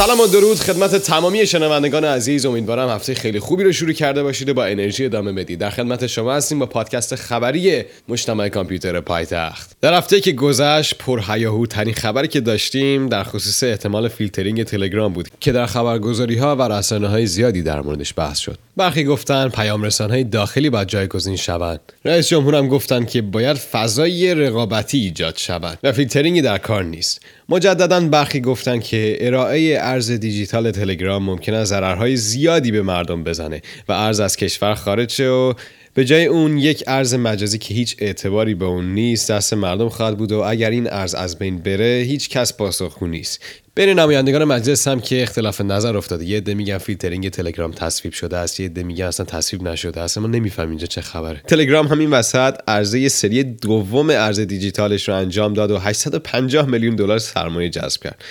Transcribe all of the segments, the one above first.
سلام و درود خدمت تمامی شنوندگان عزیز. امیدوارم هفته خیلی خوبی رو شروع کرده باشید و با انرژی ادامه بدید. در خدمت شما هستیم با پادکست خبری مجتمع کامپیوتر پایتخت. در هفته که گذشت پر ترین خبری که داشتیم در خصوص احتمال فیلترینگ تلگرام بود که در خبرگزاری ها و رسانه های زیادی در موردش بحث شد. برخی گفتن پیام رسان های داخلی باید جایگزین شوند. رئیس جمهور هم گفتن که باید فضای رقابتی ایجاد شود و فیلترینگی در کار نیست. مجددا برخی گفتن که ارائه ارز دیجیتال تلگرام ممکن است ضررهای زیادی به مردم بزنه و ارز از کشور خارج شه و به جای اون یک ارز مجازی که هیچ اعتباری به اون نیست دست مردم خواهد بود و اگر این ارز از بین بره هیچ کس پاسخگو نیست. بین نمایندگان مجلس هم که اختلاف نظر افتاده. یه عده میگن فیلترینگ تلگرام تصویب شده است یه عده میگن اصلا تصویب نشده است ما نمی‌فهمیم اینجا چه خبره. تلگرام همین وسط عرضه سری دوم ارز دیجیتالش رو انجام داد و 850 میلیون دلار سرمایه جذب کرد.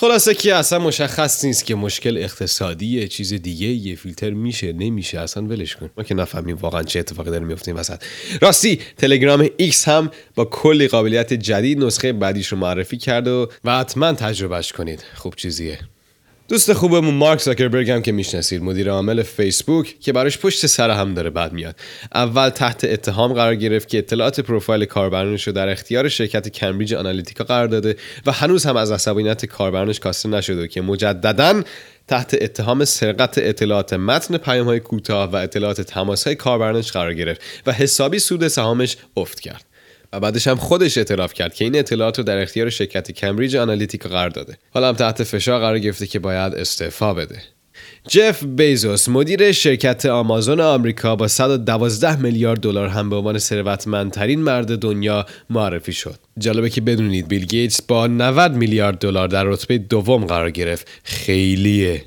خلاصه که اصلا مشخص نیست که مشکل اقتصادی چیز دیگه یه فیلتر میشه نمیشه. اصلا ولش کن. ما که نفهمیم واقعا چه اتفاقی داره میفته وسط. راستی تلگرام ایکس هم با کلی قابلیت جدید نسخه بعدیش رو معرفی کرد و, و حتما تجربهش کنید. خوب چیزیه. دوست خوبمون مارک زاکربرگ هم که می‌شناسید مدیر عامل فیسبوک که براش پشت سر هم داره بد میاد. اول تحت اتهام قرار گرفت که اطلاعات پروفایل کاربرانش رو در اختیار شرکت کمبریج آنالیتیکا قرار داده و هنوز هم از عصبانیت کاربرانش کاسته نشده که مجددا تحت اتهام سرقت اطلاعات متن پیام های کوتاه و اطلاعات تماس های کاربرانش قرار گرفت و حسابی سود سهامش افت کرد. و بعدش هم خودش اعتراف کرد که این اطلاعات رو در اختیار شرکت کمبریج آنالیتیکا قرار داده حالا هم تحت فشار قرار گرفته که باید استعفا بده جف بیزوس مدیر شرکت آمازون آمریکا با 112 میلیارد دلار هم به عنوان ثروتمندترین مرد دنیا معرفی شد. جالبه که بدونید بیل گیتس با 90 میلیارد دلار در رتبه دوم قرار گرفت. خیلیه.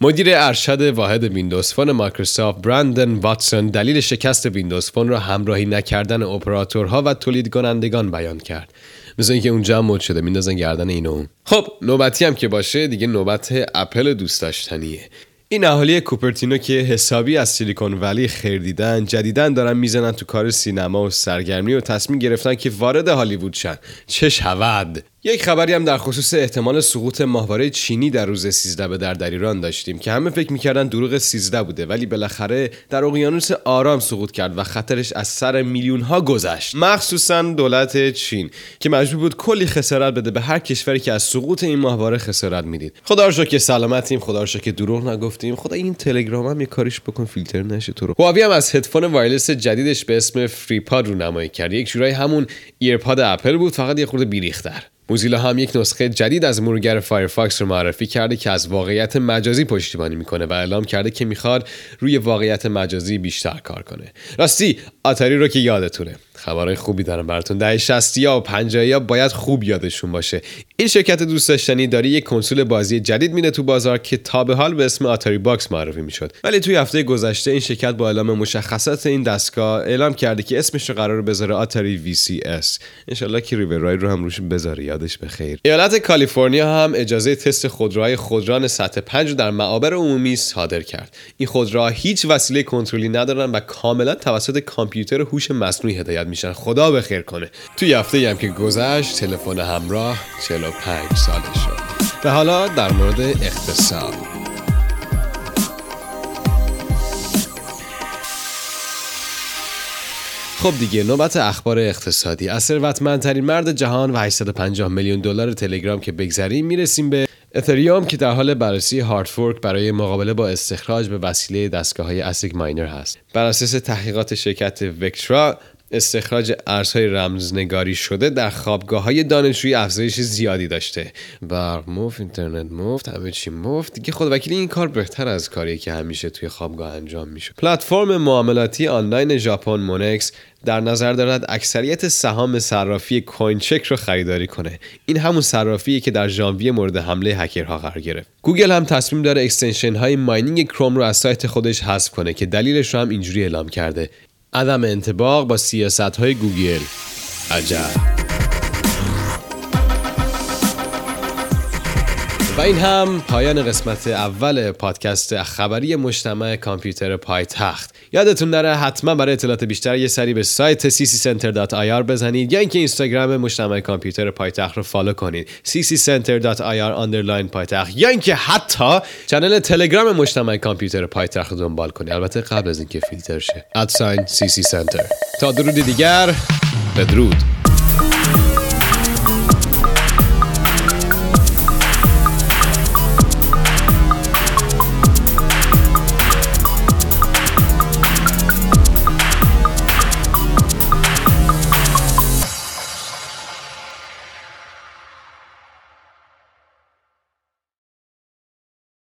مدیر ارشد واحد ویندوز فون مایکروسافت برندن واتسون دلیل شکست ویندوز فون را همراهی نکردن اپراتورها و تولید کنندگان بیان کرد. مثل اینکه اونجا مد شده میندازن گردن اینو خب نوبتی هم که باشه دیگه نوبت اپل دوست داشتنیه. این اهالی کوپرتینو که حسابی از سیلیکون ولی خیر دیدن جدیدا دارن می‌زنن تو کار سینما و سرگرمی و تصمیم گرفتن که وارد هالیوود شن. چه شود یک خبری هم در خصوص احتمال سقوط ماهواره چینی در روز 13 به در در ایران داشتیم که همه فکر می‌کردن دروغ 13 بوده ولی بالاخره در اقیانوس آرام سقوط کرد و خطرش از سر میلیون ها گذشت. مخصوصا دولت چین که مجبور بود کلی خسارت بده به هر کشوری که از سقوط این ماهواره خسارت می‌دید. خدا رو که سلامتیم خدا رو که دروغ نگفتیم. خدا این تلگرام هم یه کاریش بکن فیلتر نشه تو رو. هواوی هم از هدفون wireless جدیدش به اسم FreeBuds رو نمایی کرد. یک جورایی همون AirPod اپل بود فقط یه خورده بیریختر. موزیلا هم یک نسخه جدید از مرورگر فایرفاکس رو معرفی کرده که از واقعیت مجازی پشتیبانی می‌کنه و اعلام کرده که می‌خواد روی واقعیت مجازی بیشتر کار کنه. راستی آتاری رو که یادتونه. خبرهای خوبی دارم براتون. دهه 60یا و 50یا باید خوب یادشون باشه. این شرکت دوست داشتنی داره یک کنسول بازی جدید میده تو بازار که تا به حال به اسم Ataribox معرفی می‌شد. ولی توی هفته گذشته این شرکت با اعلام مشخصات این دستگاه اعلام کرده که اسمش رو قرار بذاره آتاری VCS انشالله که ریورای رو هم روش بذاره یادش بخیر ایالت کالیفرنیا هم اجازه تست خودروهای خودران سطح 5 در معابر عمومی صادر کرد. این خودروها هیچ وسیله کنترلی ندارن و کاملا توسط کامپیوتر هوش مصنوعی هدایت میشن. خدا به خیر کنه. توی هفته هم که گذشت تلفن همراه 45 ساله شد. و حالا در مورد اقتصاد. خب دیگه نوبت اخبار اقتصادی. از ثروتمندترین مرد جهان و 850 میلیون دلار تلگرام که بگذریم می‌رسیم به اتریوم که در حال بررسی هارد فورک برای مقابله با استخراج به وسیله دستگاه های اسیک ماینر هست. بر اساس تحقیقات شرکت وکترا استخراج ارزهای رمزنگاری شده در خوابگاه های دانشجویی افزایش زیادی داشته برق مفت اینترنت مفت همه چی مفت. دیگه خدا وکیلی این کار بهتر از کاری که همیشه توی خوابگاه انجام میشه. پلتفرم معاملاتی آنلاین ژاپن Monex در نظر دارد اکثریت سهام صرافی Coincheck رو خریداری کنه. این همون صرافیه که در ژانویه مورد حمله هکرها قرار گرفت. گوگل هم تصمیم داره extension های mining کروم رو از سایت خودش حذف کنه که دلیلش رو هم اینجوری اعلام کرده. عدم انطباق با سیاست های گوگل. عجب. و این هم پایان قسمت اول پادکست خبری مجتمع کامپیوتر پایتخت. یادتون نره حتما برای اطلاعات بیشتر یه سری به سایت cccenter.ir بزنید یا اینکه اینستاگرام مجتمع کامپیوتر پایتخت رو follow کنید. cccenter.ir پایتخت. یا اینکه حتی channel تلگرام مجتمع کامپیوتر پایتخت رو دنبال کنید. البته قبل از اینکه فیلتر شه. at sign cccenter تا درود دیگر بدرود.